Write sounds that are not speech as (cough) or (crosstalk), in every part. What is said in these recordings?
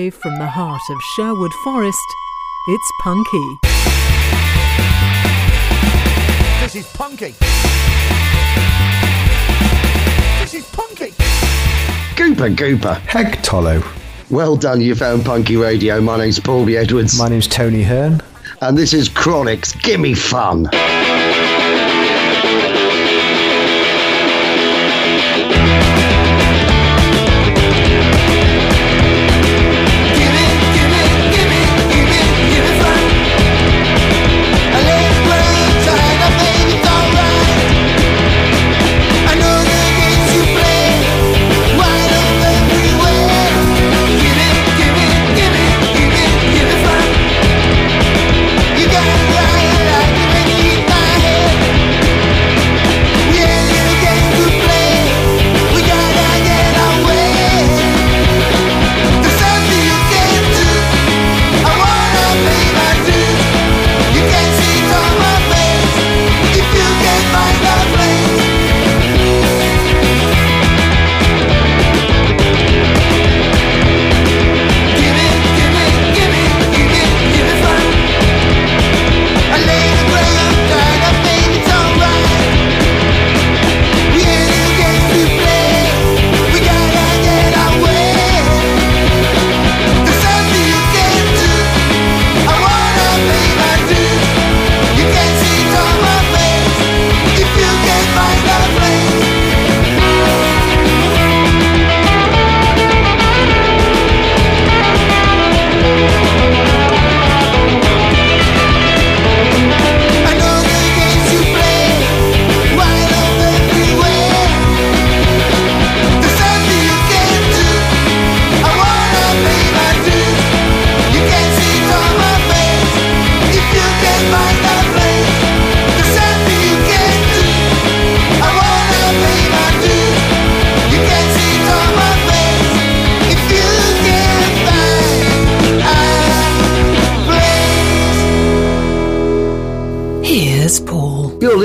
Live from the heart of Sherwood Forest, it's Punky. This is Punky. This is Punky. Gooper, Gooper. Heck, Tolo. Well done, you found Punky Radio. My name's Paul B. Edwards. My name's Tony Hearn. and this is Chronics. Gimme fun.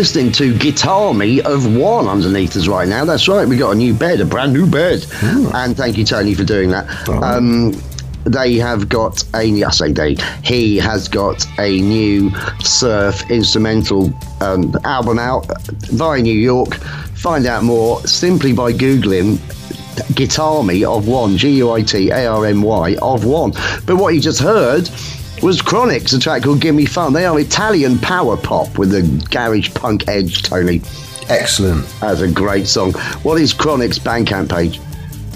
Listening to Guitarmy of One underneath us right now. That's right, we got a new bed, a brand new bed. And thank you, Tony, for doing that. Um, they have got a, I say they, he has got a new surf instrumental um, album out via New York. Find out more simply by Googling Guitarmy of One, G U I T A R M Y of One. But what you just heard was Chronics, a track called Gimme Fun. They are Italian power pop with a garage punk edge, Tony. Excellent. That's a great song. What is Chronics Bandcamp page?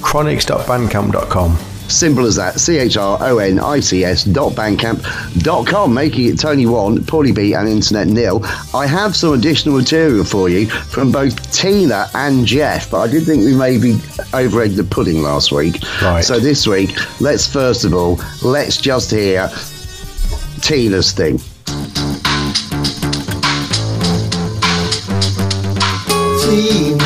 Chronics.bandcamp.com. Simple as that. C H R O N I C S dot bandcamp dot com. Making it Tony One, Paulie B, and Internet Nil. I have some additional material for you from both Tina and Jeff, but I did think we maybe over egged the pudding last week. Right. So this week, let's first of all, let's just hear Tina's thing. Tina,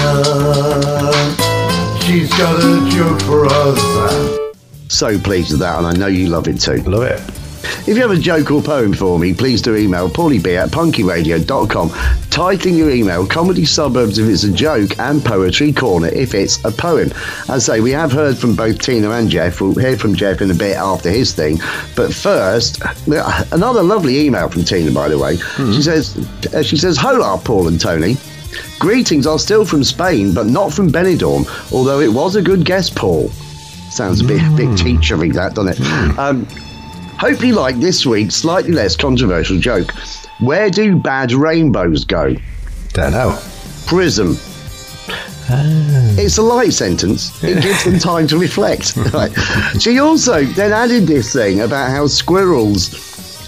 she's got a joke for us. So pleased with that, and I know you love it too. Love it. If you have a joke or poem for me, please do email paulieb at punkyradio.com. Titling your email Comedy Suburbs if it's a joke and Poetry Corner if it's a poem. As I say, we have heard from both Tina and Jeff. We'll hear from Jeff in a bit after his thing. But first, another lovely email from Tina, by the way. She says, uh, she says, Hola, Paul and Tony. Greetings are still from Spain, but not from Benidorm, although it was a good guess, Paul. Sounds a bit, bit teachery, that, doesn't it? Um, Hope you like this week's slightly less controversial joke. Where do bad rainbows go? Don't know. Prism. Ah. It's a light sentence. It gives them (laughs) time to reflect. Right. She also then added this thing about how squirrels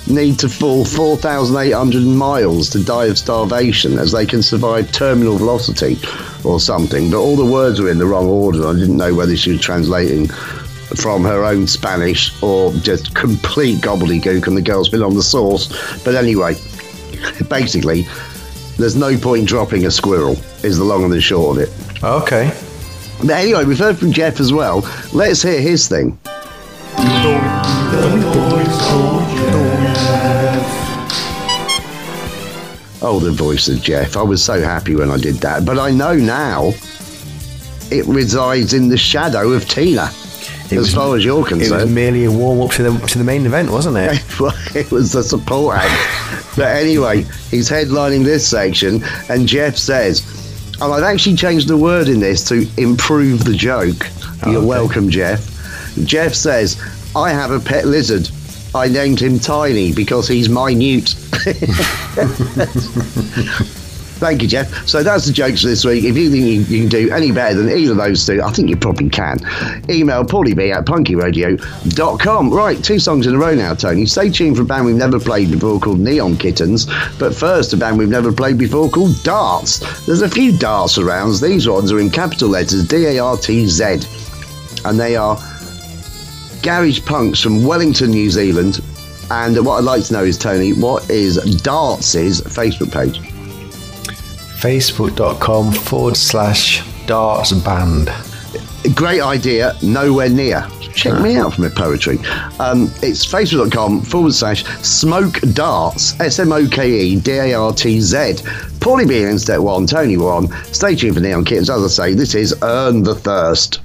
need to fall 4,800 miles to die of starvation as they can survive terminal velocity or something. But all the words were in the wrong order. I didn't know whether she was translating from her own Spanish or just complete gobbledygook and the girl's been on the sauce. But anyway, basically, there's no point dropping a squirrel, is the long and the short of it. Okay. But anyway, we've heard from Jeff as well. Let's hear his thing. Oh, the voice of Jeff. I was so happy when I did that. But I know now it resides in the shadow of Tina. As far as you're concerned, It was merely a warm up to the to the main event, wasn't it? (laughs) well, it was the support act. but anyway, he's headlining this section, and Jeff says, and I've actually changed the word in this to improve the joke. Oh, you're okay. welcome, Jeff. Jeff says, I have a pet lizard. I named him Tiny because he's minute. (laughs) (laughs) Thank you, Jeff. So that's the jokes for this week. If you think you, you can do any better than either of those two, I think you probably can. Email paulieb at punkyradio.com. Right, two songs in a row now, Tony. Stay tuned for a band we've never played before called Neon Kittens. But first, a band we've never played before called DARTZ. There's a few darts around. These ones are in capital letters D A R T Z. And they are garage punks from Wellington, New Zealand. And what I'd like to know is, Tony, what is DARTZ' Facebook page? Facebook.com forward slash darts band. Great idea, nowhere near. Check me out for my poetry. Um, it's facebook.com forward slash smoke darts, S M O K E D A R T Z. Paulie B in step one, Tony one. Stay tuned for Neon Kittens. As I say, this is Earn the Thirst.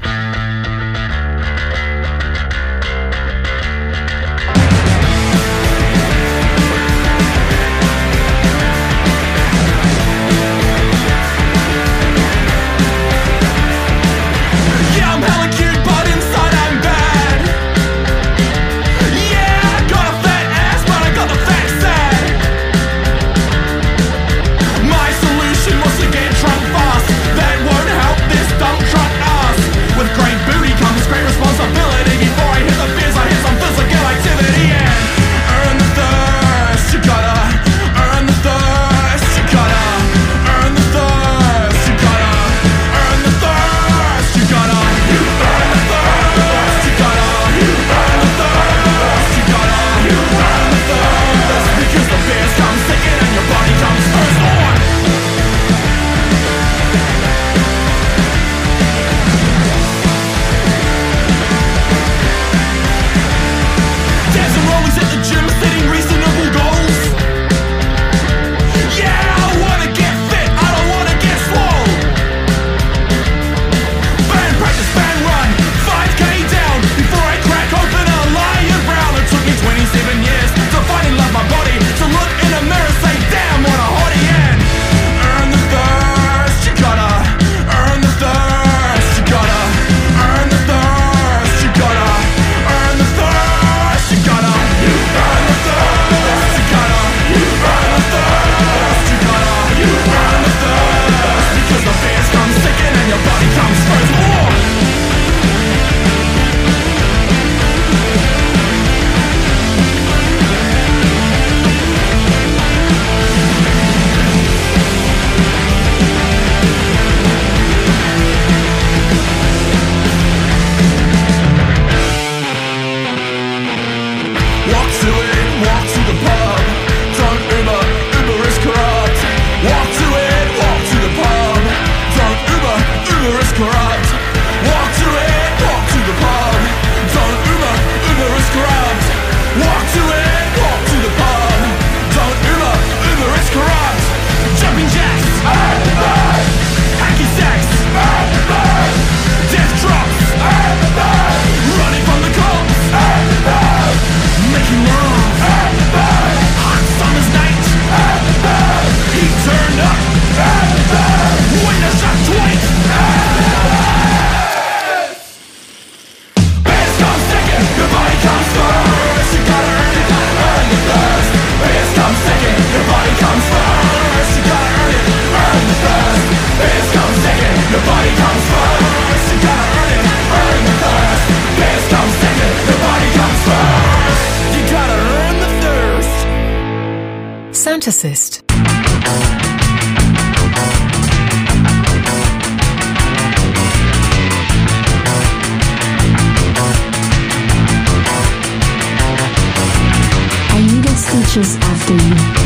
I needed stitches after you.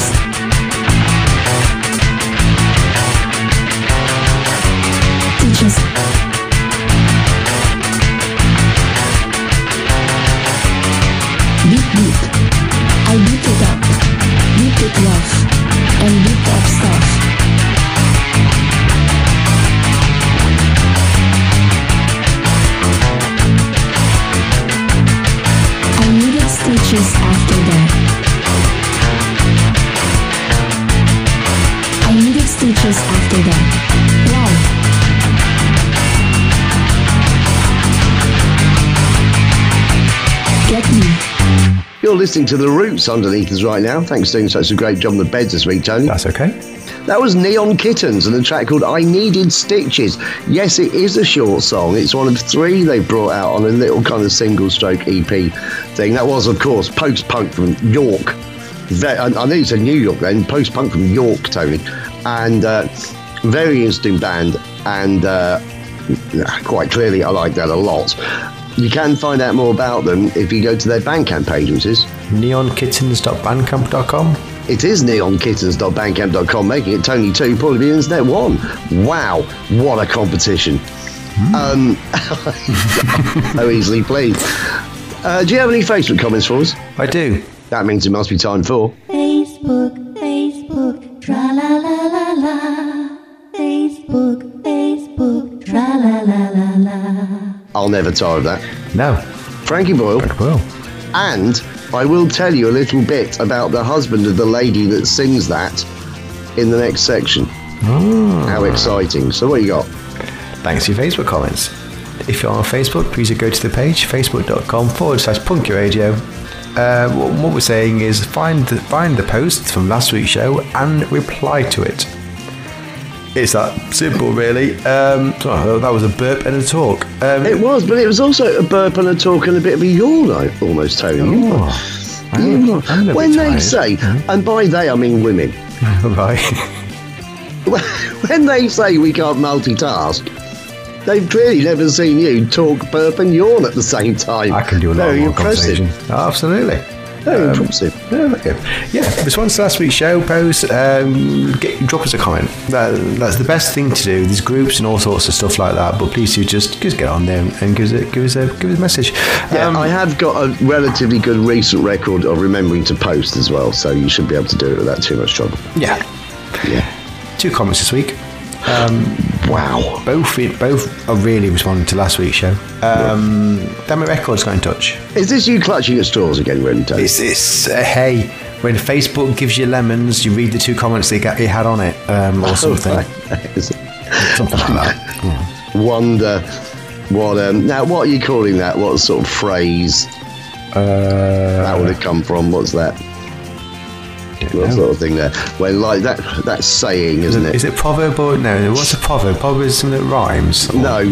Stitches listening to The Roots underneath us right now. Thanks for doing such a great job on the beds this week, Tony. That's okay. That was Neon Kittens and a track called I Needed Stitches. Yes, it is a short song. It's one of three they brought out on a little kind of single stroke EP thing. That was, of course, post punk from York. I I knew you said New York then, post punk from York, Tony. And uh, very interesting band. And uh, quite clearly, I like that a lot. You can find out more about them if you go to their Bandcamp page, which is Neonkittens.bandcamp.com. it is neonkittens.bandcamp.com, making it Tony 2, Paulie B Internet 1. Wow, what a competition. Um, (laughs) so easily pleased. Uh, do you have any Facebook comments for us? I do. That means it must be time for. Facebook, Facebook, tra la la la la. Facebook, Facebook, tra la la la la. I'll never tire of that. No. Frankie Boyle. Well, And I will tell you a little bit about the husband of the lady that sings that in the next section. How exciting. So, what you got? thanks for your Facebook comments. If you're on Facebook, please go to the page facebook.com forward slash punky radio. Uh, what, we're saying is find the, find the post from last week's show and reply to it. It's that simple, really. Um, oh, that was a burp and a talk. Um, It was, but it was also a burp and a talk and a bit of a yawn, I- almost, Tony. oh, I'm, I'm when they tired. say, and by they I mean women, (laughs) right. (laughs) when they say we can't multitask, they've clearly never seen you talk, burp, and yawn at the same time. I can do a lot Very more impressive. conversation. Oh, Um. Yeah, okay. yeah, response to last week's show post, um, get, drop us a comment. That, that's the best thing to do. There's groups and all sorts of stuff like that, but please do just, just get on there and give us a, give us a, give us a message. Yeah, Um, I have got a relatively good recent record of remembering to post as well, so you should be able to do it without too much trouble. yeah, Yeah. two comments this week. Um, Wow. both both are really responding to last week's show. Um, Damn It Records got in touch. Is this you clutching at straws again, Tony? It's, it's uh, hey, when Facebook gives you lemons, you read the two comments they got, it had on it, um, or something, (laughs) something like that. Wonder what. Um, now, what are you calling that? What sort of phrase Uh, that would have come from? What's that? Sort of thing there? When like that that saying, isn't it? Is it proverb or no? What's a proverb? Proverb is something that rhymes. No,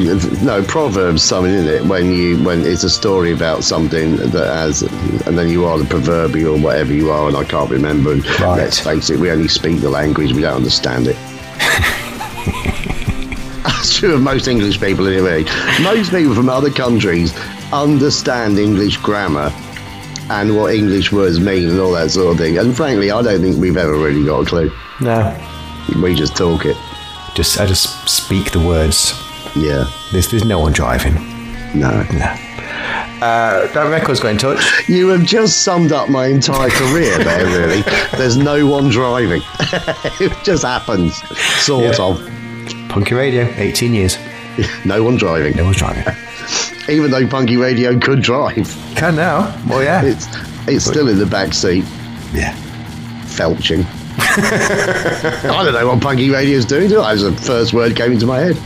no. Proverbs, something in it. When you when it's a story about something that has, and then you are the proverbial whatever you are, and I can't remember. And Right. let's face it, we only speak the language, we don't understand it. (laughs) That's true of most English people anyway. Most people from other countries understand English grammar and what English words mean and all that sort of thing. And frankly, I don't think we've ever really got a clue. No, We just talk it. just I just speak the words. Yeah. There's there's no one driving. No. No. Uh, that record's got in touch. You have just summed up my entire career (laughs) there, really. There's no one driving. (laughs) it just happens, sort Yeah. of. Punky Radio, 18 years. (laughs) No one driving. No one's driving. Even though Punky Radio could drive, Can now. Well, yeah. it's it's still in the back seat, yeah. felching. (laughs) I don't know what Punky Radio's doing. That was the first word came into my head.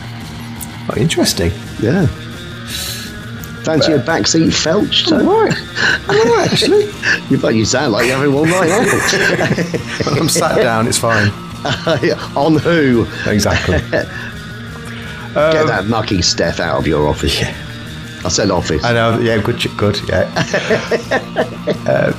Oh, interesting. Yeah. Fancy a backseat felch? I'm all right. I'm all right, (laughs) actually. You thought you sound like you're having one night out. (laughs) I'm sat down, it's fine. On who? Exactly. Get that mucky Steph out of your office. I said office. I know. Yeah, good. Good. Yeah. (laughs) uh,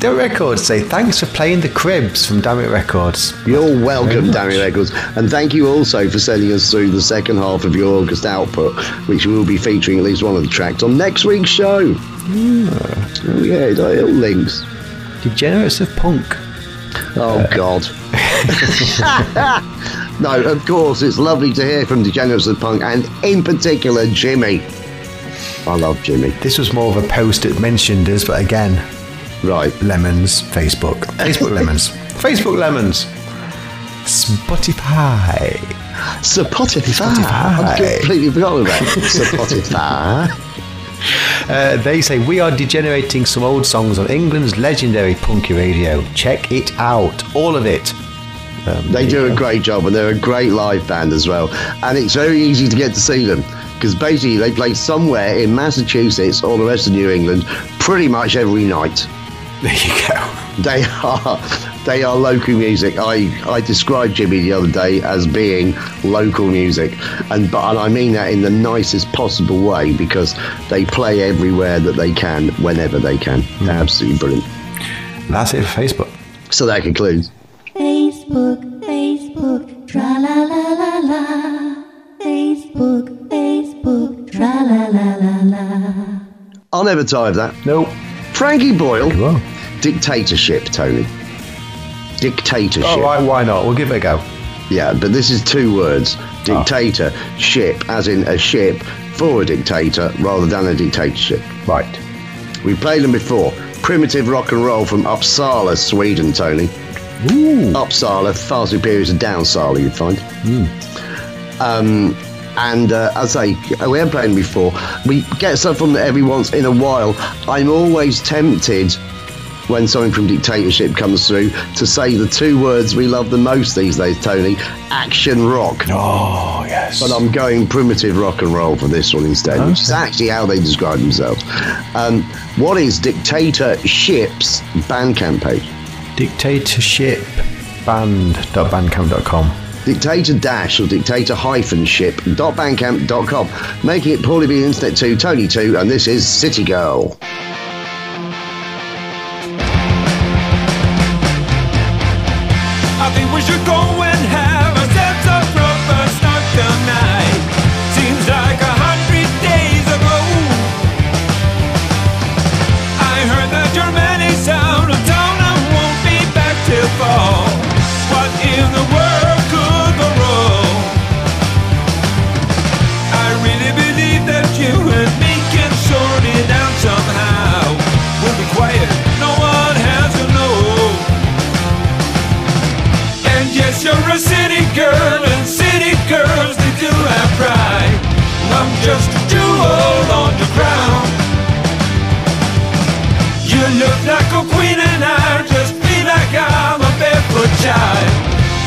Damn Records say thanks for playing the Cribs from Damn It Records. You're welcome. Danny Records. And thank you also for sending us through the second half of your August output, which will be featuring at least one of the tracks on next week's show. Oh, yeah, it all links. Degenerates of Punk. Oh, God. (laughs) (laughs) no, of course, it's lovely to hear from Degenerates of Punk and, in particular, Jimmy. I love Jimmy. This was more of a post that mentioned us, but again, Right. lemons. Facebook. (laughs) Facebook lemons. Facebook lemons. Spotify. Spotify. Spotify. I've completely forgotten about Spotify. (laughs) Uh, they say we are degenerating some old songs on England's legendary punky radio. Check it out, all of it. Um, They do a great job, and they're a great live band as well. And it's very easy to get to see them because basically they play somewhere in Massachusetts or the rest of New England pretty much every night. (laughs) There you go. They are they are local music. I, I described Jimmy the other day as being local music, and but and I mean that in the nicest possible way because they play everywhere that they can, whenever they can. Hmm. They're absolutely brilliant. That's it for Facebook. So that concludes. Facebook, Facebook, tra la la la la. I'll never tire of that. Nope. Frankie Boyle, Dictator Ship, Tony. Dictator Ship. Oh, right, why not? We'll give it a go. Yeah, but this is two words. Oh. Dictator, ship, as in a ship for a dictator rather than a dictatorship. Right. We played them before. Primitive rock and roll from Uppsala, Sweden, Tony. Ooh. Uppsala, far superior to Downsala, you'd find. Um, and uh, as I say, we have played them before. We get stuff from them every once in a while. I'm always tempted when something from Dictator Ship comes through to say the two words we love the most these days, Tony action rock. Oh, yes. But I'm going primitive rock and roll for this one instead, which is actually how they describe themselves. Um, what is Dictator Ship's Bandcamp page? Dictatorship band.bandcamp.com. Dictator dash or dictator hyphen ship dot bandcamp dot com. Making it Paulie B Internet 2, Tony 2, and this is City Girl. I think we should go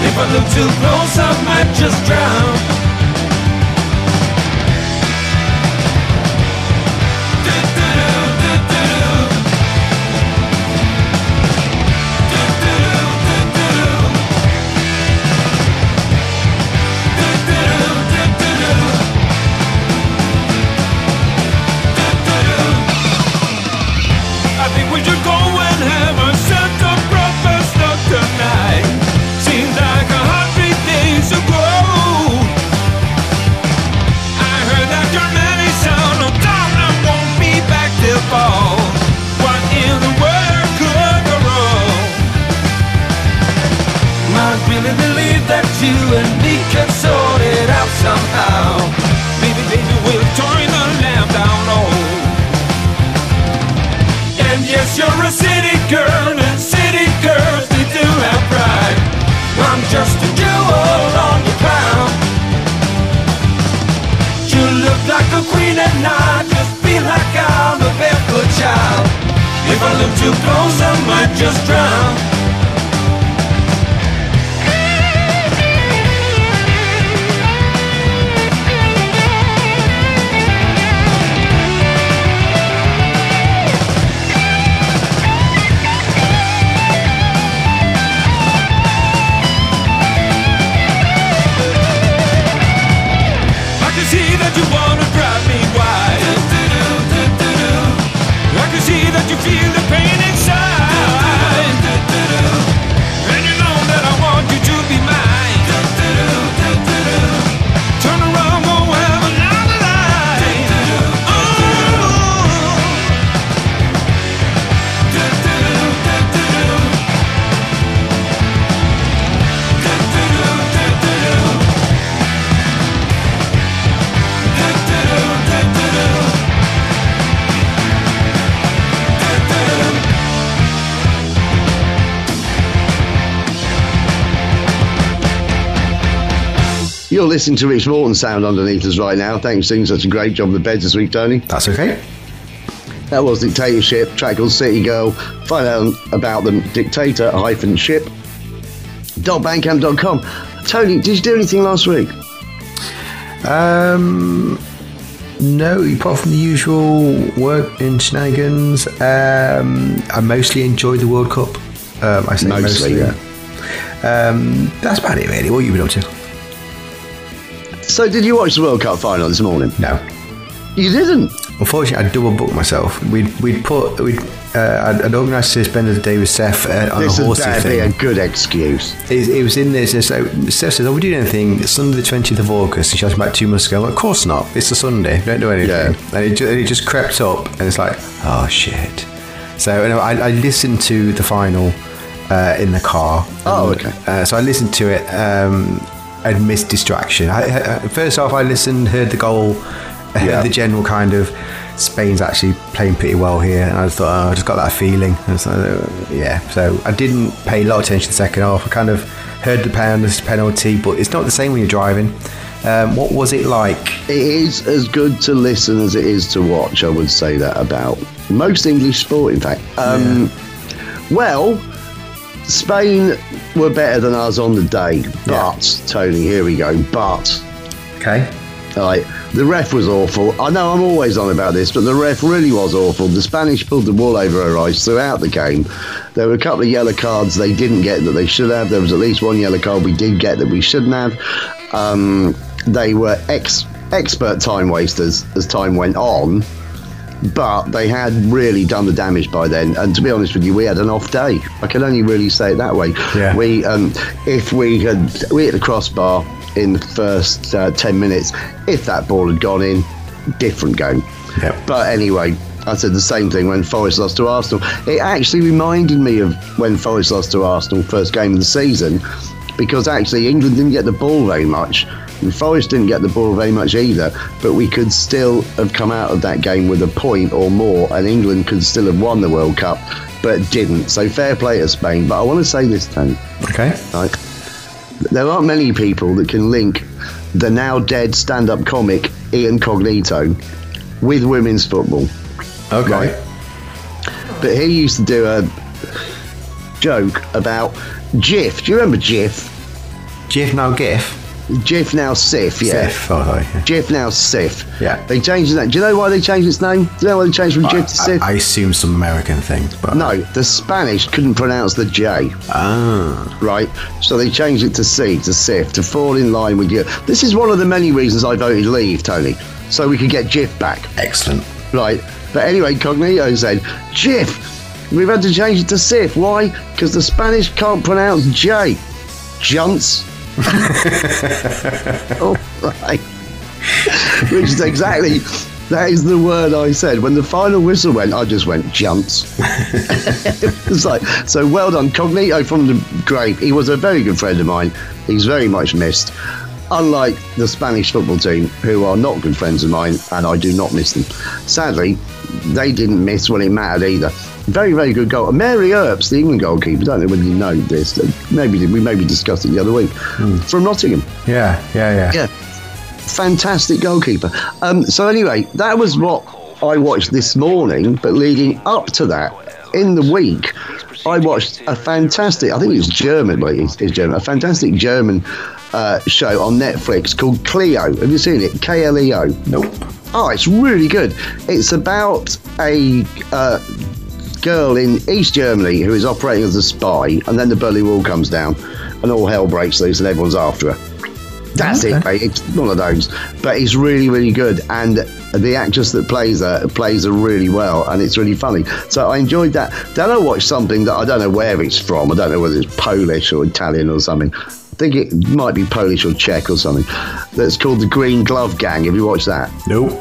If I look too close, I might just drown. You're listening to Rich Morton sound underneath us right now. Thanks for doing such a great job of the beds this week, Tony. That's okay. That was Dictator Ship, track called City Girl. Find out about them, dictator hyphen ship. .bandcamp.com. Tony, did you do anything last week? Um, No, apart from the usual work in shenanigans, um, I mostly enjoyed the World Cup. Um, I say Mostly, mostly. yeah. Um, that's about it, really. What have you been up to? So, did you watch the World Cup final this morning? No. You didn't. Unfortunately, I double booked myself. We'd we'd put we'd uh, I'd, I'd organised to spend the day with Steph uh, on This a horsey that'd be thing. a good excuse. It, it was in this. So so Steph says, "Are we doing anything?" It's Sunday, the twentieth of August. And she asked me about two months ago. I'm like, of course not. It's a Sunday. We Don't do anything. Yeah. And, it, and it just crept up, and it's like, oh shit. So I, I listened to the final uh, in the car. Oh, okay. Uh, so I listened to it. Um, and missed distraction. I, I, first off, I listened, heard the goal, (laughs) heard Yeah. the general kind of Spain's actually playing pretty well here, and I just thought, oh, I just got that feeling. Uh, yeah, so I didn't pay a lot of attention to the second half. I kind of heard the penalty, penalty, but it's not the same when you're driving. Um, what was it like? It is as good to listen as it is to watch. I would say that about most English sport. In fact, um, well, Spain were better than us on the day, but Tony, here we go. But Okay. Right, the ref was awful. I know I'm always on about this, but the ref really was awful. The Spanish pulled the wool over her eyes throughout the game. There were a couple of yellow cards they didn't get that they should have. There was at least one yellow card we did get that we shouldn't have. Um, they were ex- expert time wasters as time went on, but they had really done the damage by then. And to be honest with you, we had an off day. I can only really say it that way. Yeah. We, um, if we had, we hit the crossbar in the first uh, ten minutes. If that ball had gone in, different game. But anyway, I said the same thing when Forest lost to Arsenal. It actually reminded me of when Forest lost to Arsenal first game of the season, because actually England didn't get the ball very much. And Forest didn't get the ball very much either, but we could still have come out of that game with a point or more, and England could still have won the World Cup, but didn't. So fair play to Spain. But I want to say this, Tony Okay. right? There aren't many people that can link the now dead stand up comic Ian Cognito with women's football. Okay. Right. But he used to do a joke about Jif. Do you remember Jif? Jif now GIF. Jif now Cif, yeah. Cif. Oh. Jif now Cif. Yeah. They changed that. Do you know why they changed its name? Do you know why they changed from Jif to I, Cif? I assume some American thing, but no, the Spanish couldn't pronounce the J. Ah. right? So they changed it to C, to Cif, to fall in line with you. This is one of the many reasons I voted leave, Tony, so we could get Jif back, Excellent. right? But anyway, Cognito said, Jif, we've had to change it to Cif. Why? Because the Spanish can't pronounce J. Junts. All (laughs) oh, right. Which is exactly, that is the word I said. When the final whistle went, I just went, jumps. (laughs) it's like, so well done, Cognito from the grave. He was a very good friend of mine. He's very much missed. Unlike the Spanish football team, who are not good friends of mine, and I do not miss them. Sadly, they didn't miss when it mattered either. Very, very good goal. Mary Earps, the England goalkeeper, don't know whether you know this. Maybe we maybe discussed it the other week. From Nottingham. Yeah, yeah, yeah. Yeah, fantastic goalkeeper. Um, so anyway, that was what I watched this morning. But leading up to that, in the week, I watched a fantastic. I think it was German, but it's, it's German. A fantastic German uh, show on Netflix called Kleo. Have you seen it? K L E O. Nope. Oh, it's really good. It's about a uh, girl in East Germany who is operating as a spy, and then the Berlin Wall comes down, and all hell breaks loose, and everyone's after her. That's it, mate. It's one of those, but it's really, really good, and the actress that plays her plays her really well, and it's really funny. So I enjoyed that. Then I watched something that I don't know where it's from. I don't know whether it's Polish or Italian or something. I think it might be Polish or Czech or something. That's called the Green Glove Gang. Have you watched that? Nope.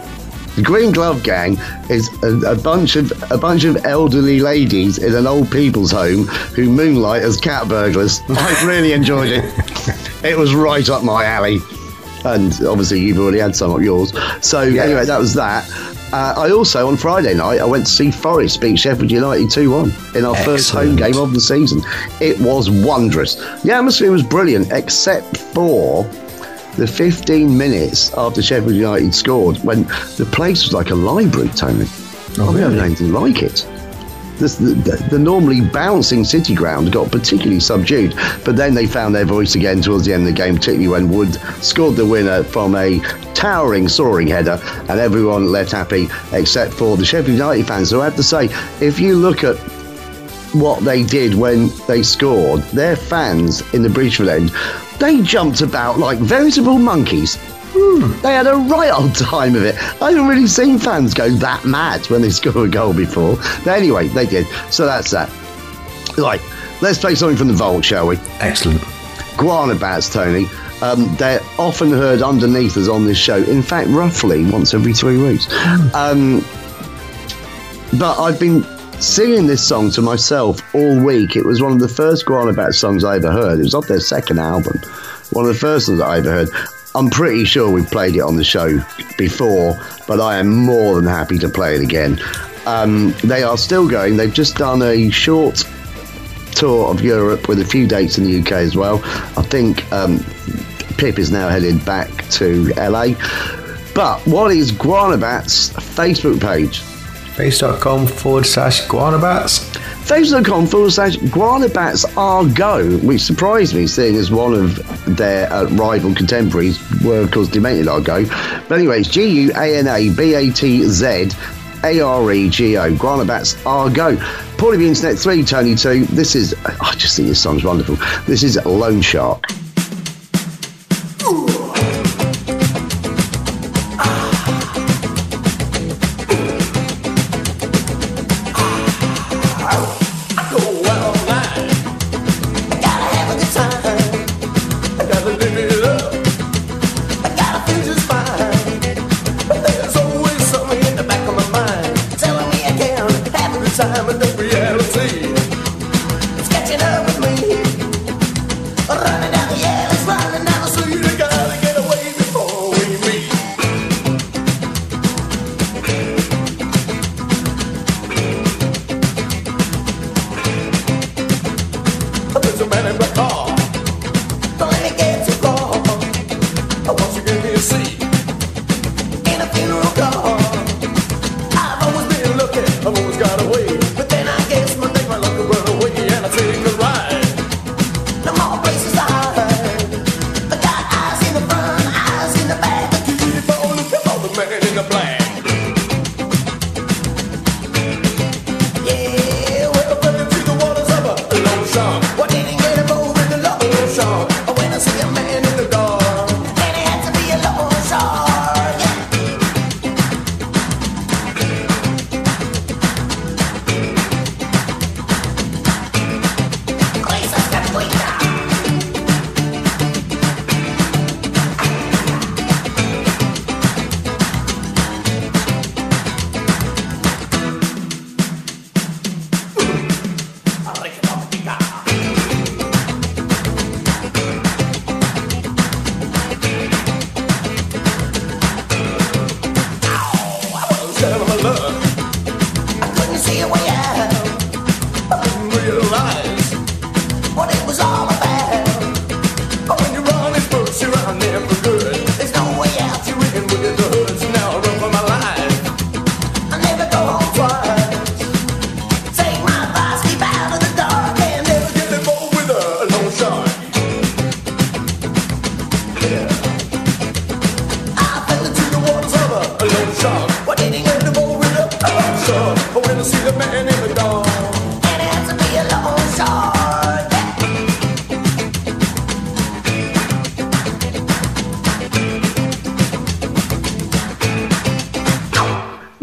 The Green Glove Gang is a, a bunch of a bunch of elderly ladies in an old people's home who moonlight as cat burglars. (laughs) I really enjoyed it. It was right up my alley, and obviously you've already had some of yours. So anyway, that was that. Uh, I also on Friday night I went to see Forest beat Sheffield United two one in our first home game of the season. It was wondrous. The atmosphere was brilliant, except for the 15 minutes after Sheffield United scored, when the place was like a library, Tony. I've never known anything like it. The, the, the normally bouncing City ground got particularly subdued, but then they found their voice again towards the end of the game, particularly when Wood scored the winner from a towering, soaring header, and everyone left happy except for the Sheffield United fans. So I have to say, if you look at what they did when they scored, their fans in the Bridgford end, they jumped about like veritable monkeys. Hmm, they had a right old time of it. I haven't really seen fans go that mad when they (laughs) score a goal before. But anyway, they did. So that's that. Right, let's play something from the vault, shall we? Excellent. Guana Batz, Tony. Um, they're often heard underneath us on this show. In fact, roughly once every three weeks. Um, but I've been singing this song to myself all week. It was one of the first Guana Bat songs I ever heard. It was off their second album. One of the first ones that I ever heard. I'm pretty sure we've played it on the show before, but I am more than happy to play it again. Um, they are still going. They've just done a short tour of Europe with a few dates in the UK as well. I think um, Pip is now headed back to LA. But what is Guanabat's Facebook page? Face.com forward slash guanabats. Facebook.com forward slash Guana Batz are go, which surprised me, seeing as one of their uh, rival contemporaries were, of course, Demented Are Go. But anyway, it's G U A N A B A T Z A R E G O. Guana Batz are go. Paulie the Internet 3, Tony 2. This is, I just think this song's wonderful. This is Loan Shark.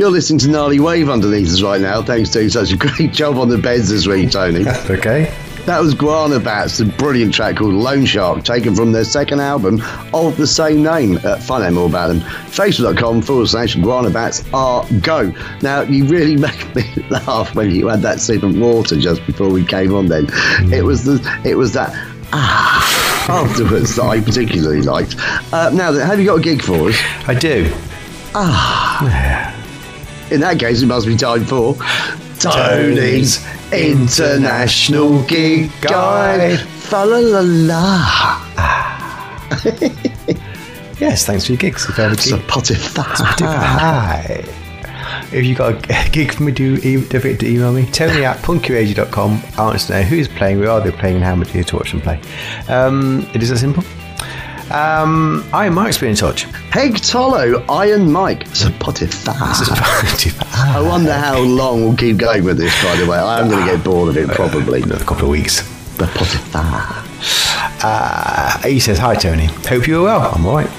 You're listening to Gnarly Wave underneath us right now. Thanks to such a great (laughs) job on the beds this week, Tony. Okay. That was Guana Batz, a brilliant track called Loan Shark, taken from their second album of the same name. Uh, find out more about them. Facebook.com forward slash Guana Batz are go. Now, you really (laughs) make me laugh when you had that sip of water just before we came on then. It was the, it was that, ah, afterwards that I particularly liked. Uh, now, have you got a gig for us? I do. In that case, it must be time for Tony's International Gig Guide. Fa la la la. Yes, thanks for your gigs. If you have a gig, Spotify. Hi. If you got a gig for me, do e- don't forget to email me. Tony at punkyradio.com. I want to know who's playing, where are they playing, and how much you to watch them play. Um, it is that simple. Um, Iron Mike's been in touch. Peg Tollo, Iron Mike, Spotify. I wonder how long we'll keep going with this, by the way. I am going to get bored of it, probably. In another couple of weeks. Spotify. Uh, he says, Hi, Tony. Hope you are well. I'm all right.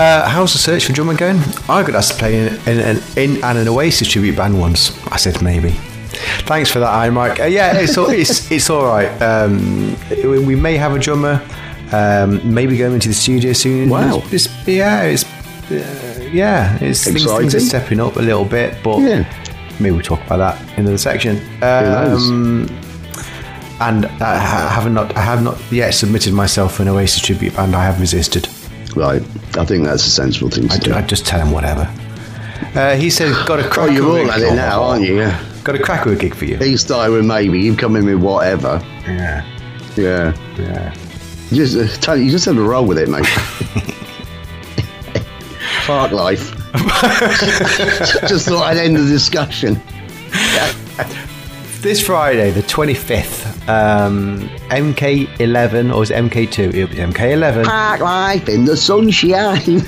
Uh, how's the search for drummer going? I got asked to play in, in, in, in an Oasis tribute band once. I said, maybe. Thanks for that, Iron Mike. Uh, yeah, it's all, it's, it's all right. Um, we, we may have a drummer, um, maybe going into the studio soon. Wow. It's, it's- yeah, it's, uh, yeah, it's things, things are stepping up a little bit, but Yeah. maybe we'll talk about that in the section. Um, and I haven't not I have not yet submitted myself for an Oasis tribute band. I have resisted. Right. I think that's a sensible thing to I, do. I just tell him whatever. Uh, he said, "Got a Oh, you're all at it now, aren't you? Yeah. Got a cracker gig for you." He started with maybe. You've come in with whatever. Yeah, Yeah. yeah. You just, uh, Tony, you just have to roll with it, mate. (laughs) Park life. (laughs) just thought I'd end the discussion. This Friday, the twenty fifth, um, MK11 or is it MK2? It'll be MK11. Park life in the sunshine.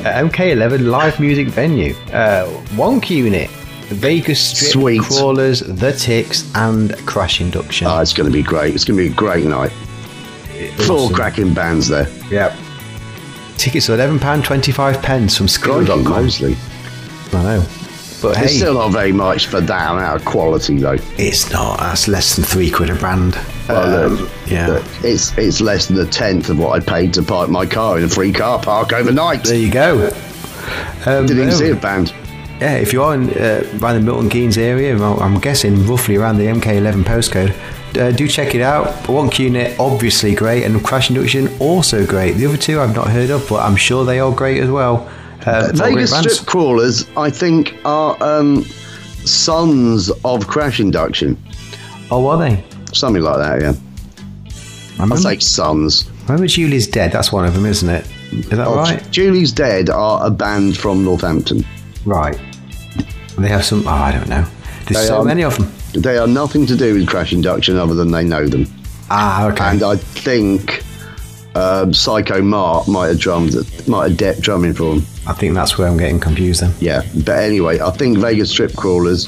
Uh, MK11 live music venue. Uh, Wonk Unit, Vegas Strip, Sweet. Crawlers, The Ticks, and Crash Induction. Oh, it's going to be great. It's going to be a great night. Four Awesome. cracking bands there. Yep. Tickets are £11.25 pence from Skiddle.com. mostly. I know. But hey, It's still not very much for that amount of quality, though. it's not. That's less than three quid a brand. Well, Um, look, yeah. look, it's it's less than a tenth of what I paid to park my car in a free car park overnight. There you go. Um, Didn't even see a band. Yeah, if you are in, uh, around the Milton Keynes area, I'm guessing roughly around the MK11 postcode, uh, do check it out. Wonk Unit, obviously great, and Crash Induction, also great. The other two I've not heard of, but I'm sure they are great as well. Uh, Vegas strip crawlers, I think, are um, sons of Crash Induction, Oh, are they? something like that. Yeah, I remember, say sons. remember Julie's Dead, that's one of them, isn't it? Is that Oh, right? Julie's Dead are a band from Northampton. Right. And they have some, oh, I don't know. There's They so are- many of them. They are nothing to do with Crash Induction other than they know them. Ah, okay. And I think um, Psycho Mark might have drummed, might have decked drumming for them. I think that's where I'm getting confused then. Yeah, but anyway, I think Vegas Strip Crawlers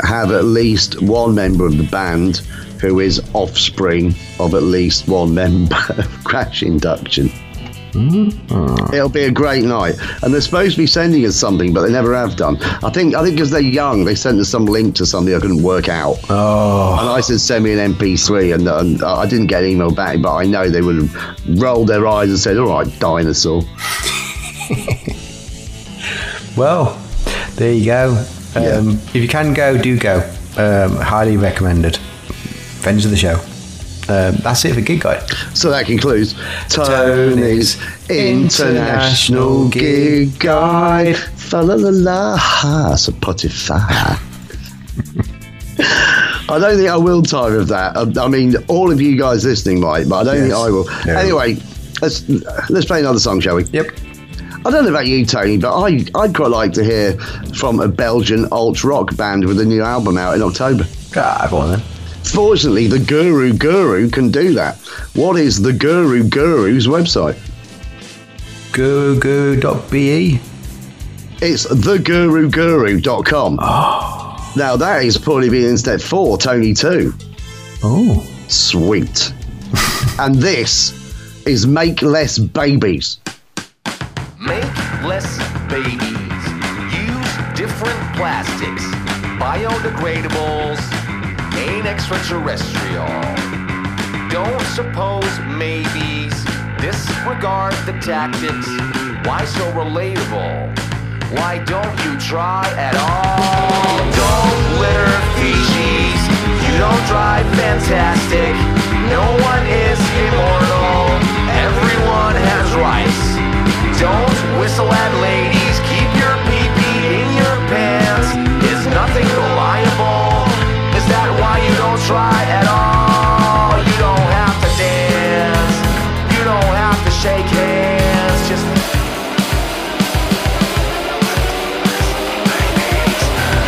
have at least one member of the band who is offspring of at least one member (laughs) of Crash Induction. It'll be a great night, and they're supposed to be sending us something, but they never have done. I think I think because they're young, they sent us some link to something I couldn't work out. Oh, And I said, send me an MP3, and, and I didn't get an email back, but I know they would have rolled their eyes and said, all right, dinosaur. (laughs) well, there you go. Um, Yeah. If you can go, do go. Um, highly recommended. Friends of the show. Um, that's it for Gig Guide. So that concludes Tony's International Gig Guide. Fa la la la ha, Spotify. I don't think I will tire of that. Um, I mean, all of you guys listening might, but I don't think I will. No. Anyway, let's let's play another song, shall we? Yep. I don't know about you, Tony, but I, I'd quite like to hear from a Belgian alt rock band with a new album out in October. Ah, go on then. Fortunately, the Guru Guru can do that. What is the Guru Guru's website? Guru.be. It's theguruguru.com. Ah. Now, that is probably being in step four, Tony 2. Oh. Sweet. (laughs) and this is Make Less Babies. Make less babies. Use different plastics. Biodegradables. Extraterrestrial. Don't suppose maybes. Disregard the tactics. Why so relatable? Why don't you try at all? Don't litter feces. You don't drive fantastic. No one is immortal. Everyone has rights. Don't whistle at ladies. Keep your pee-pee in your pants. Is nothing try at all? You don't have to dance. You don't have to shake hands. Just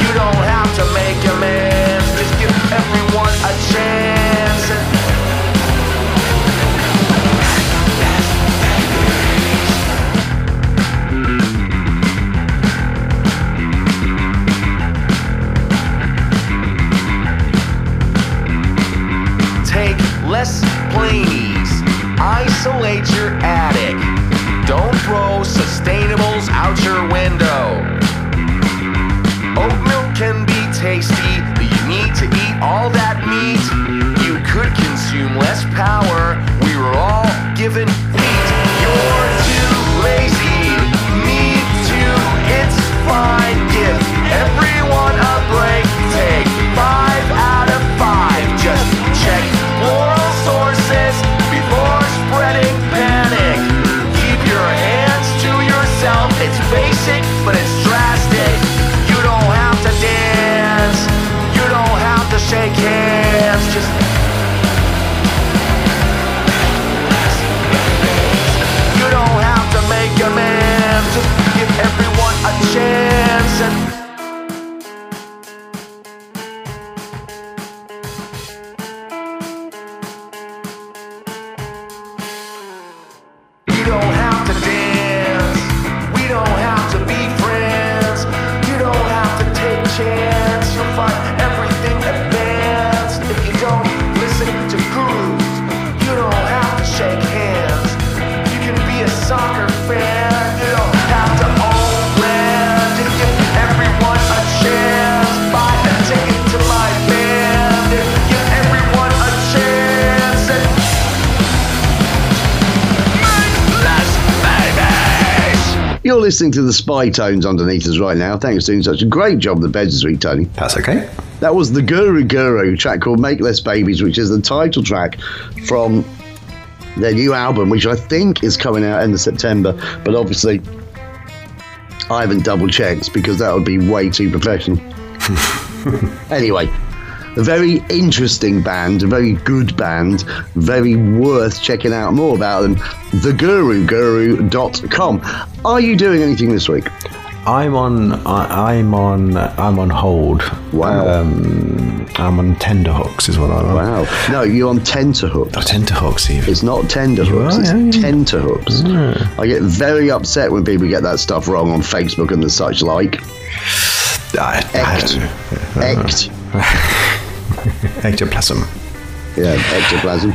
You don't have to make amends. Just give everyone a chance. Insulate your attic. Don't throw sustainables out your window. Oat milk can be tasty, but you need to eat all that meat. You could consume less power. We were all given wheat. You're too lazy. Me too. It's fine. Listening to the spy tones underneath us right now. Thanks for doing such a great job the beds this week, Tony. That's okay. That was the Guru Guru track called Make Less Babies, which is the title track from their new album, which I think is coming out end of September. But obviously, I haven't double checked because that would be way too professional. (laughs) anyway, a very interesting band, a very good band, very worth checking out more about them. TheGuruGuru.com. Are you doing anything this week? I'm on. I, I'm on. I'm on hold. Wow. Um, I'm on tender hooks, is what I'm on. Wow. No, you're on tenterhooks. Oh, tender hooks, even. It's not tender hooks, are, it's yeah, yeah. tenterhooks. I get very upset when people get that stuff wrong on Facebook and the such like. I, Ect. Ect. (laughs) (laughs) Ectoplasm. Yeah, ectoplasm.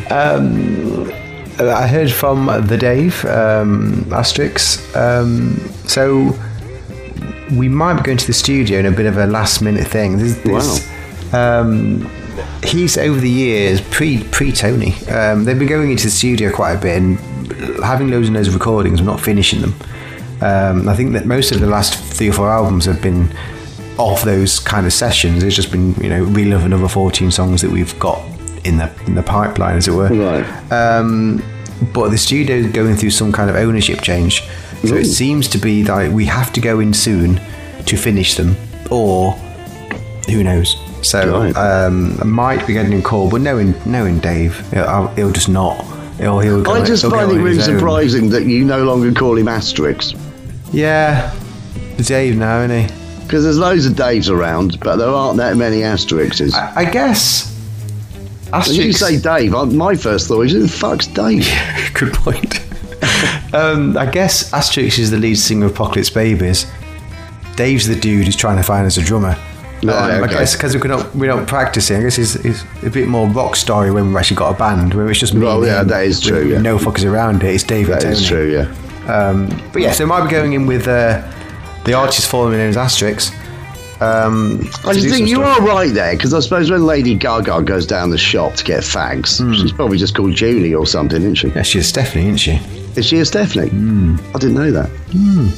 I heard from the Dave um, Asterix. Um, so we might be going to the studio in a bit of a last minute thing. This, this, um, he's over the years pre pre Tony. Um, they've been going into the studio quite a bit and having loads and loads of recordings, but not finishing them. Um, I think that most of the last three or four albums have been of those kind of sessions. It's just been you know relive another fourteen songs that we've got in the in the pipeline, as it were. Right. Um, but the studio is going through some kind of ownership change, so it seems to be that we have to go in soon to finish them, or who knows. So Right. um, I might be getting a call, but knowing knowing Dave, he'll, just not. He'll, he'll go, I just find it really surprising that you no longer call him Asterix. Yeah, Dave now, isn't he? Because there's loads of Daves around, but there aren't that many Asterixes. I, I guess. When you say Dave, I- my first thought is, who the fuck's Dave? (laughs) Good point. (laughs) um, I guess Asterix is the lead singer of Apocalypse Babys. Dave's the dude who's trying to find us a drummer. Right, Um, I okay. guess because we're not we're not practicing. I guess it's, it's a bit more rock story when we've actually got a band where it's just me. Well, yeah, him that is true, yeah. No fuckers around it. It's Dave That is true, yeah. Um, but yeah, so I might be going in with uh, the artist formerly known as Asterix. Um, I just think you stuff. are right there, because I suppose when Lady Gaga goes down the shop to get fags, hmm. she's probably just called Julie or something, isn't she? Yeah, she's Stephanie, isn't she? Is she a Stephanie? Hmm. I didn't know that. Hmm.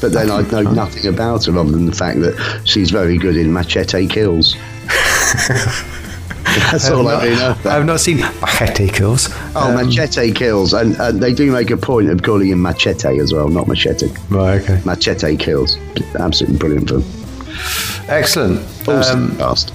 But then I know nothing about her other than the fact that she's very good in Machete Kills. (laughs) (laughs) That's all I really (laughs) know. I've not seen Machete Kills. Oh, Machete Kills. And, and they do make a point of calling him Machete as well, not Machete. Right, okay. Machete Kills. Absolutely brilliant film. Excellent. Awesome Um, cast.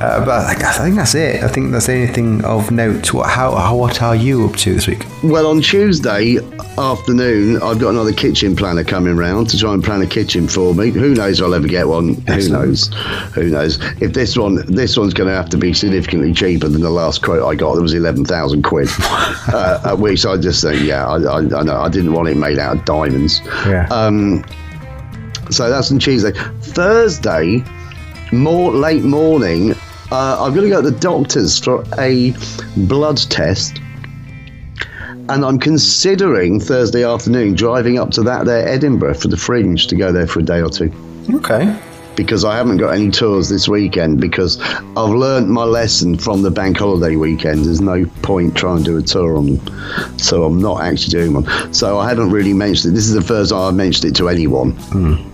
Uh, but I think, I think that's it. I think that's anything of note. What, how, how, what are you up to this week? Well, on Tuesday afternoon, I've got another kitchen planner coming round to try and plan a kitchen for me. Who knows? I'll ever get one. Who knows? Who knows? If this one, this one's going to have to be significantly cheaper than the last quote I got. That was eleven thousand quid. (laughs) uh, at which I just think, yeah, I, I, I know I didn't want it made out of diamonds. Yeah. Um, so that's on Tuesday. Thursday, more late morning. Uh, I'm going to go to the doctor's for a blood test, and I'm considering Thursday afternoon driving up to that there Edinburgh for the Fringe to go there for a day or two Okay. because I haven't got any tours this weekend because I've learnt my lesson from the bank holiday weekend. There's no point trying to do a tour on them, so I'm not actually doing one. So I haven't really mentioned it. This is the first time I've mentioned it to anyone,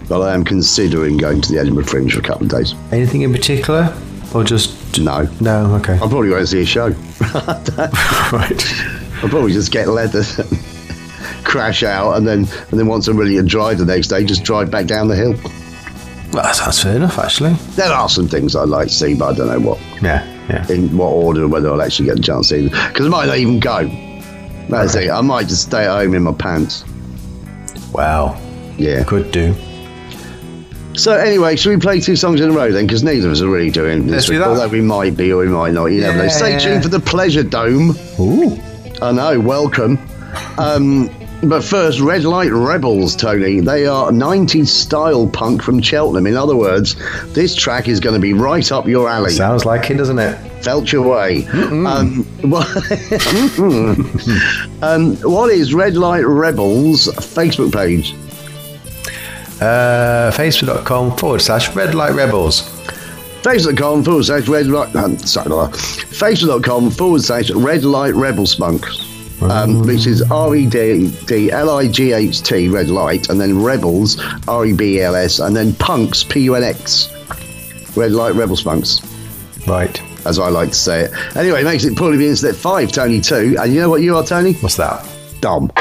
but I am considering going to the Edinburgh Fringe for a couple of days. Anything in particular? Or just. No, No, okay. I'll probably go and see a show. (laughs) right. I'll probably just get leather. Crash out and then and then once I'm ready to drive the next day, just drive back down the hill. Well, that sounds fair enough, actually. There are some things I'd like to see, but I don't know what. Yeah, yeah. in what order and whether I'll actually get a chance to see them. Because I might not even go. That's it. I might just stay at home in my pants. Wow. Yeah. Could do. So anyway, should we play two songs in a row then? Because neither of us are really doing this Let's do week. that. Although we might be or we might not. You never know. Yeah. Stay tuned for the Pleasure Dome. Ooh. I know. Welcome. Um, but first, Red Light Rebels, Tony. They are 90s style punk from Cheltenham. In other words, this track is going to be right up your alley. Sounds like it, doesn't it? felt your way. Um, what, (laughs) (laughs) um, what is Red Light Rebels Facebook page? uh, facebook.com forward slash red light rebels. Facebook.com forward slash red light. Um, sorry, no, Facebook.com forward slash red light rebels spunk. Um, mm. which is R E D D L I G H T, red light, and then rebels, R-E-B-L-S, and then punks, P U N X, red light rebels punks. Right. As I like to say it. Anyway, it makes it probably the internet five, Tony two. And you know what you are, Tony? What's that? Dumb.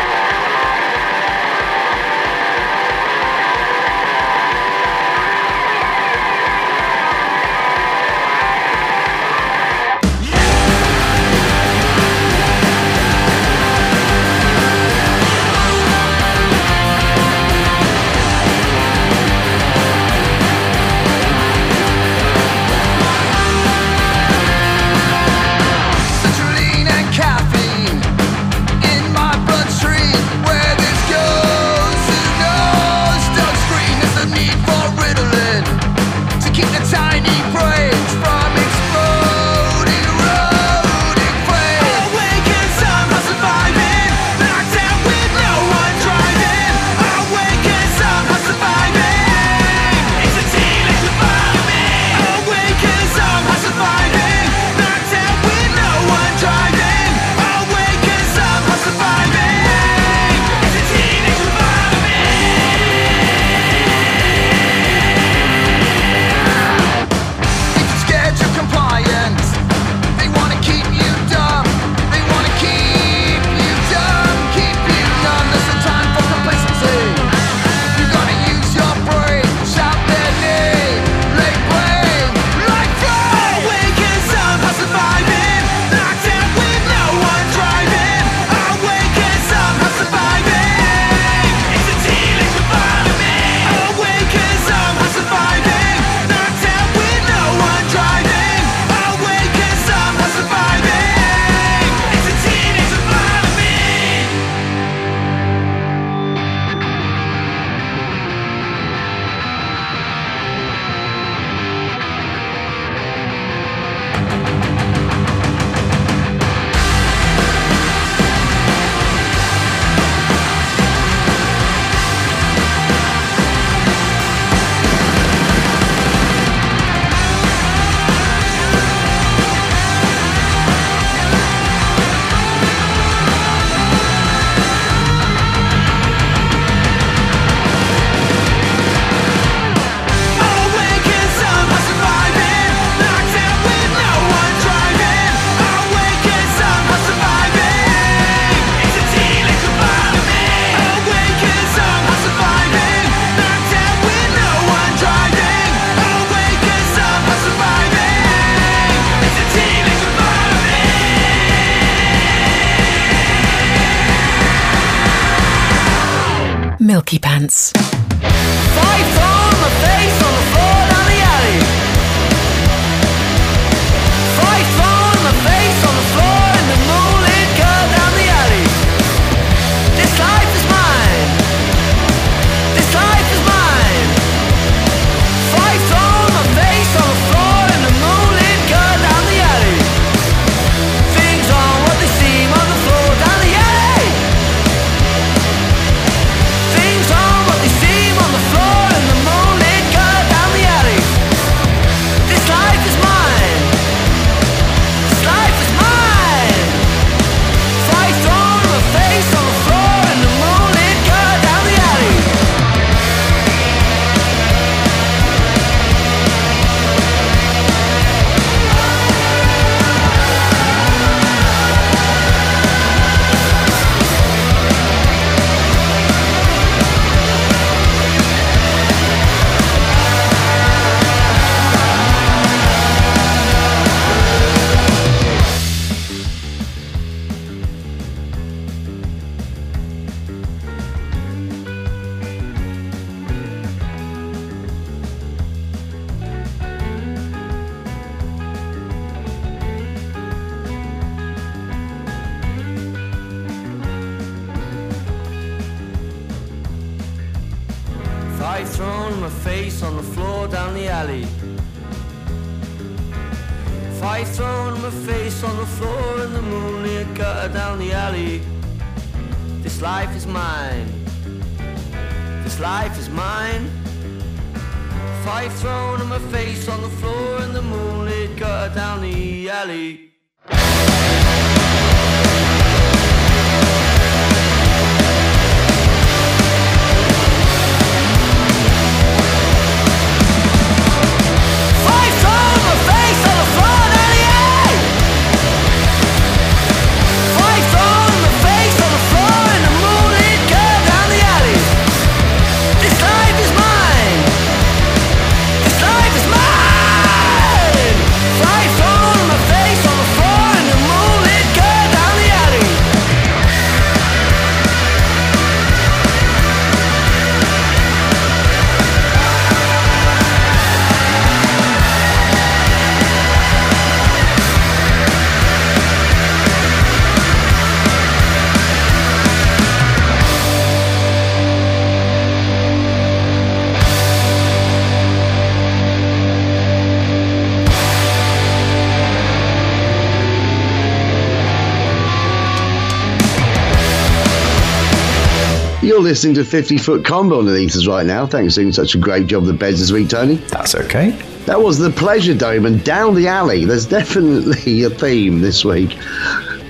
Still listening to 50 Foot Combo underneath us right now. Thanks for doing such a great job of the beds this week, Tony. That's okay. That was the Pleasure Dome and Down the Alley. There's definitely (laughs) a theme this week.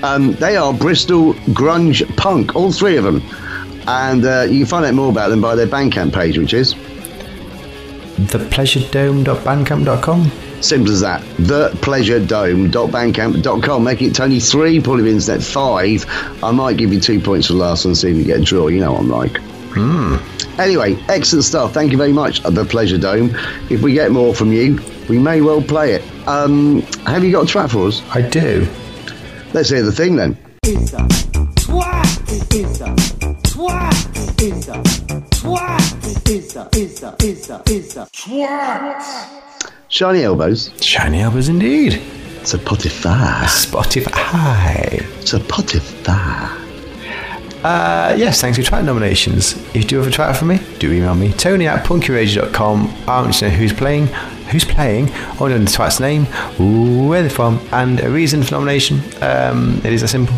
Um, they are Bristol grunge punk, all three of them. And uh, you can find out more about them by their Bandcamp page, which is Thepleasuredome.bandcamp.com. simple as that. Thepleasuredome.bandcamp.com. Make it Tony 3, Paulie Internet 5. I might give you two points for the last one, see if you get a draw. You know what I'm like. Anyway, excellent stuff. Thank you very much at the Pleasure Dome. If we get more from you, we may well play it. Um, have you got a track for us? I do. Let's hear the thing then. It's a twat. A twat. It's a twat. It's a it's a it's a it's a twat. Shiny Elbows. Shiny elbows indeed. Spotify. Spotify. Spotify. Uh, yes, thanks for track nominations. If you do have a track for me, do email me. Tony at punkyradio.com. I want to know who's playing, who's playing, I want to know the track's name, where they're from, and a reason for nomination. Um, it is that simple.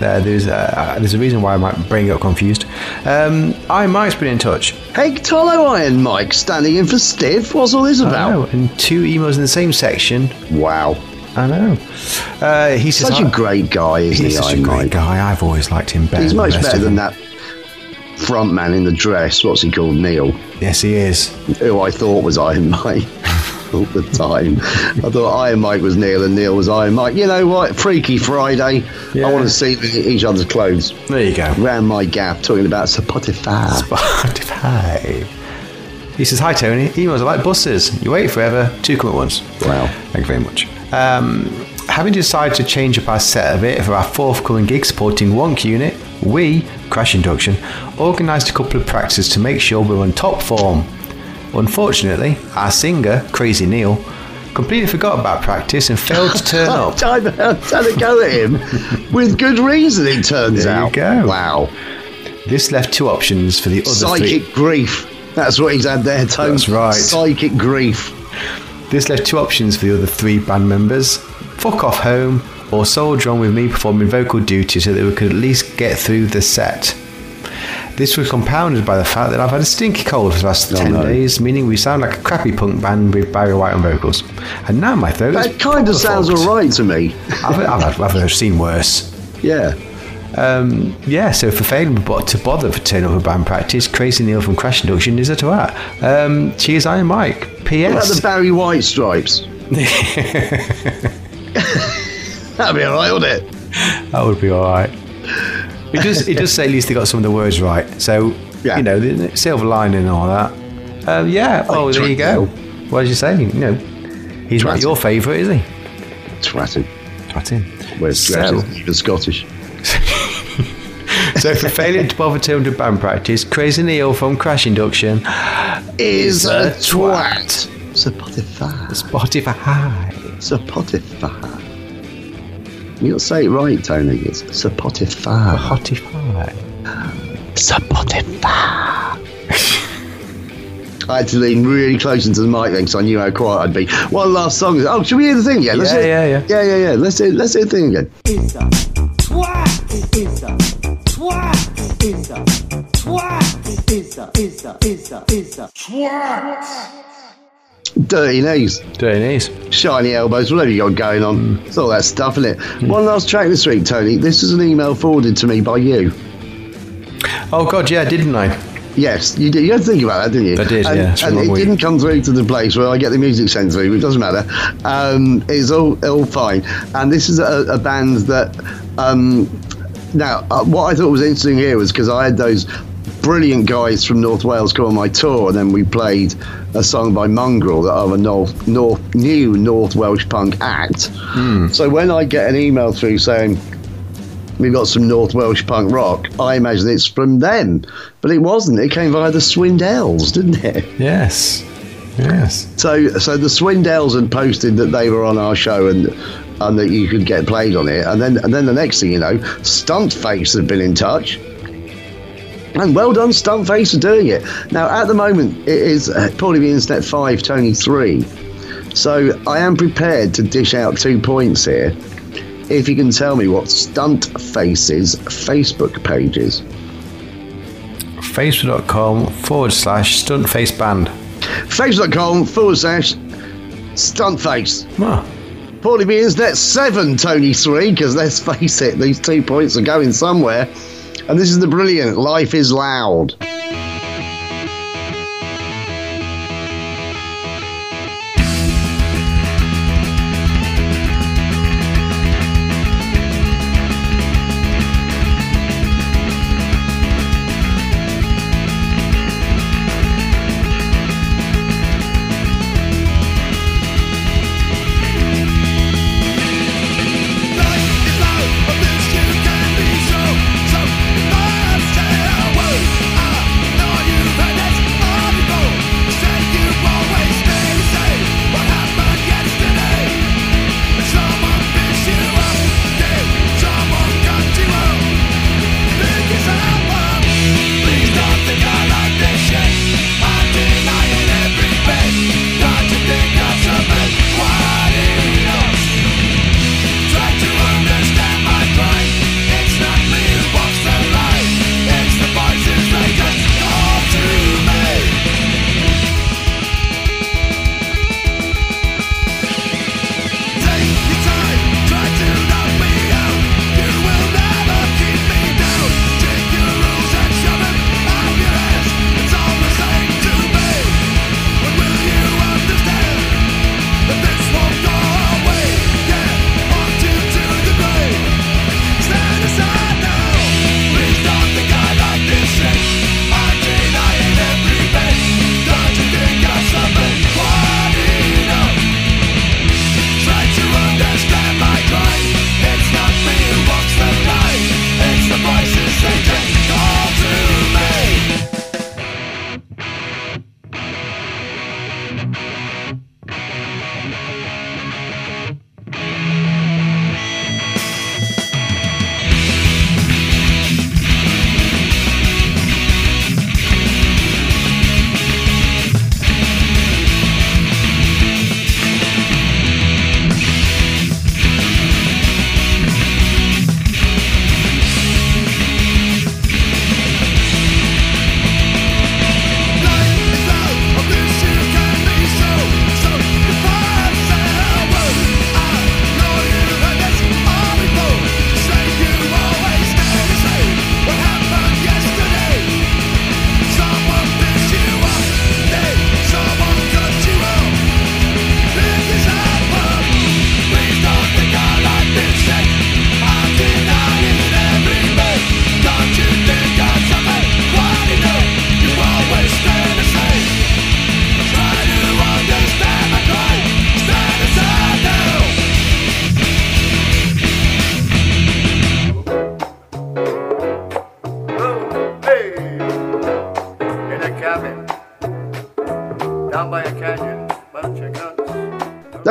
Uh, there's, uh, there's a reason why my brain got confused. Um, I Mike's been in touch. Hey, Tolo Iron Mike, standing in for Stiff. What's all this I about? know, and two emails in the same section. Wow. I know. Uh, he says, Such a great guy, isn't He's he? such a great Mike? guy. I've always liked him better. He's much better than that front man in the dress. What's he called? Neil. Yes, he is. who I thought was Iron Mike (laughs) all the time. I thought Iron Mike was Neil and Neil was Iron Mike. You know what? Freaky Friday. Yeah. I want to see each other's clothes. There you go. Round my gap, talking about Spotify. Spotify. He says, Hi Tony, emails are like buses. You wait forever, two come at once. Wow. Thank you very much. Um, having decided to change up our set a bit for our fourth forthcoming gig supporting Wonk Unit, we, Crash Induction, organised a couple of practices to make sure we're on top form. Unfortunately, our singer, Crazy Neil, completely forgot about practice and failed to turn (laughs) up. To had a go at him with good reason, it turns There you out. go. Wow. This left two options for the other Psychic three. grief. That's what he's had there, Tone. That's right. Psychic grief. This left two options for the other three band members fuck off home or soldier on with me performing vocal duty so that we could at least get through the set. This was compounded by the fact that I've had a stinky cold for the last Oh, 10 no. days, meaning we sound like a crappy punk band with Barry White on vocals. And now my throat That kind of sounds alright to me. I've, I've, I've, I've seen worse. Yeah. Um, yeah, so for failing to bother for turn up a band practice, Crazy Neil from Crash Induction is a twat. Um, cheers, Iron Mike. What about P.S. the Barry White stripes? (laughs) That'd be alright, wouldn't it? That would be all right. It does. It does say at least they got some of the words right. So Yeah. you know, the silver lining and all that. Um, yeah. Oh, there you go. What did you say? You know, he's not your favourite, is he? Twatting. Twatting. Where's So- even Scottish? (laughs) So for failing to bother to do band practice, Crazy Neil from Crash Induction Is a twat. Spotify. Spotify. Spotify. You got to say it right, Tony. It's Spotify. Spotify. Spotify. (laughs) I had to lean really close into the mic then because I knew how quiet I'd be. One last song. Oh, should we hear the thing again? Let's Yeah, hear, yeah, yeah. Yeah, yeah, yeah. Let's hear, let's hear the thing again. It's a twat. It's a twat. It's a twat. It's a it's a it's a it's a twat. Dirty knees, Dirty knees. shiny elbows, whatever you got going on. It's all that stuff, isn't it? Hmm. One last track this week, Tony. This is an email forwarded to me by you. Oh God, yeah, didn't I? Yes, you did. You had to think about that, didn't you? I did, and, yeah, And it week. didn't come through to the place where I get the music sent through. It doesn't matter. Um, it's all all fine. And this is a, a band that. Um, now, uh, what I thought was interesting here was because I had those brilliant guys from North Wales come on my tour, and then we played a song by Mongrel that are a North, North, new North Welsh punk act. Hmm. So when I get an email through saying we've got some North Welsh punk rock. I imagine it's from them, but it wasn't. It came via the Swindells, didn't it? Yes. Yes. So, so the Swindells had posted that they were on our show and and that you could get played on it, and then and then the next thing you know, stunt Stuntface had been in touch. And well done, Stuntface, for doing it. Now, at the moment, it is uh, probably the Internet 5, Tony 3. So I am prepared to dish out two points here if you can tell me what Stuntface's Facebook page is. facebook.com forward slash stuntfaceband. Facebook.com forward slash stuntface. Ah, Paulie Beans, that's seven, Tony three, because let's face it, these two points are going somewhere. And this is the brilliant Life is Loud.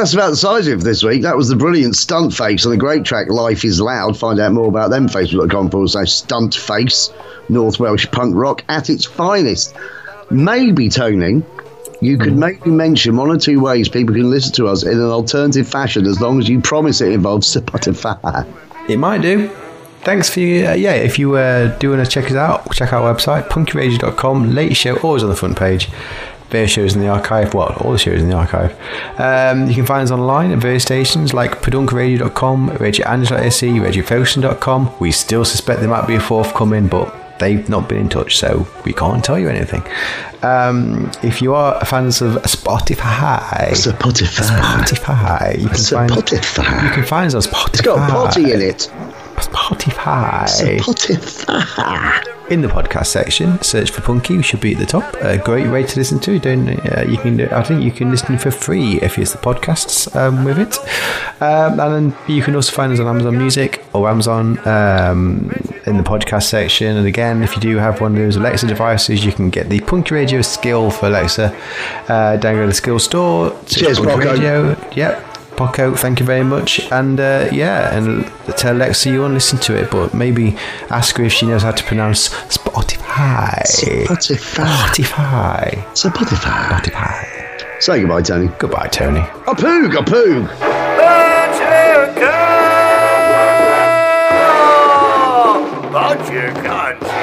That's about the size of it this week. That was the brilliant Stuntface on the great track Life is Loud. Find out more about them, facebook.com forward slash Stuntface, North Welsh punk rock at its finest. Maybe, Tony, you could maybe mention one or two ways people can listen to us in an alternative fashion as long as you promise it involves (laughs) Spotify. It might do. Thanks for you. Uh, yeah, if you uh, do want to check us out, check out our website, punkyradio.com. Latest show always on the front page. Various shows in the archive. Well, all the shows in the archive. Um, you can find us online at various stations like pedunkradio.com, radioange.se, radiofotion.com. We still suspect there might be a forthcoming, but they've not been in touch, so we can't tell you anything. Um, if you are fans of Spotify, Spotify. Spotify, you can find Spotify. you can find us on Spotify. It's got a potty in it. Spotify. Spotify. In the podcast section, search for Punky. We should be at the top. A great way to listen to. Don't uh, you can? I think you can listen for free if you use the podcasts um, with it. Um, and then you can also find us on Amazon Music or Amazon um, in the podcast section. And again, if you do have one of those Alexa devices, you can get the Punky Radio skill for Alexa. Uh, download the skill store. Cheers, Punky Radio. Yep. Poco, thank you very much. And uh, yeah, and tell Alexa you want to listen to it, but maybe ask her if she knows how to pronounce Spotify. Spotify. Spotify. Spotify. Spotify. Say goodbye, Tony. Goodbye, Tony. A poog, a poog. But you can't.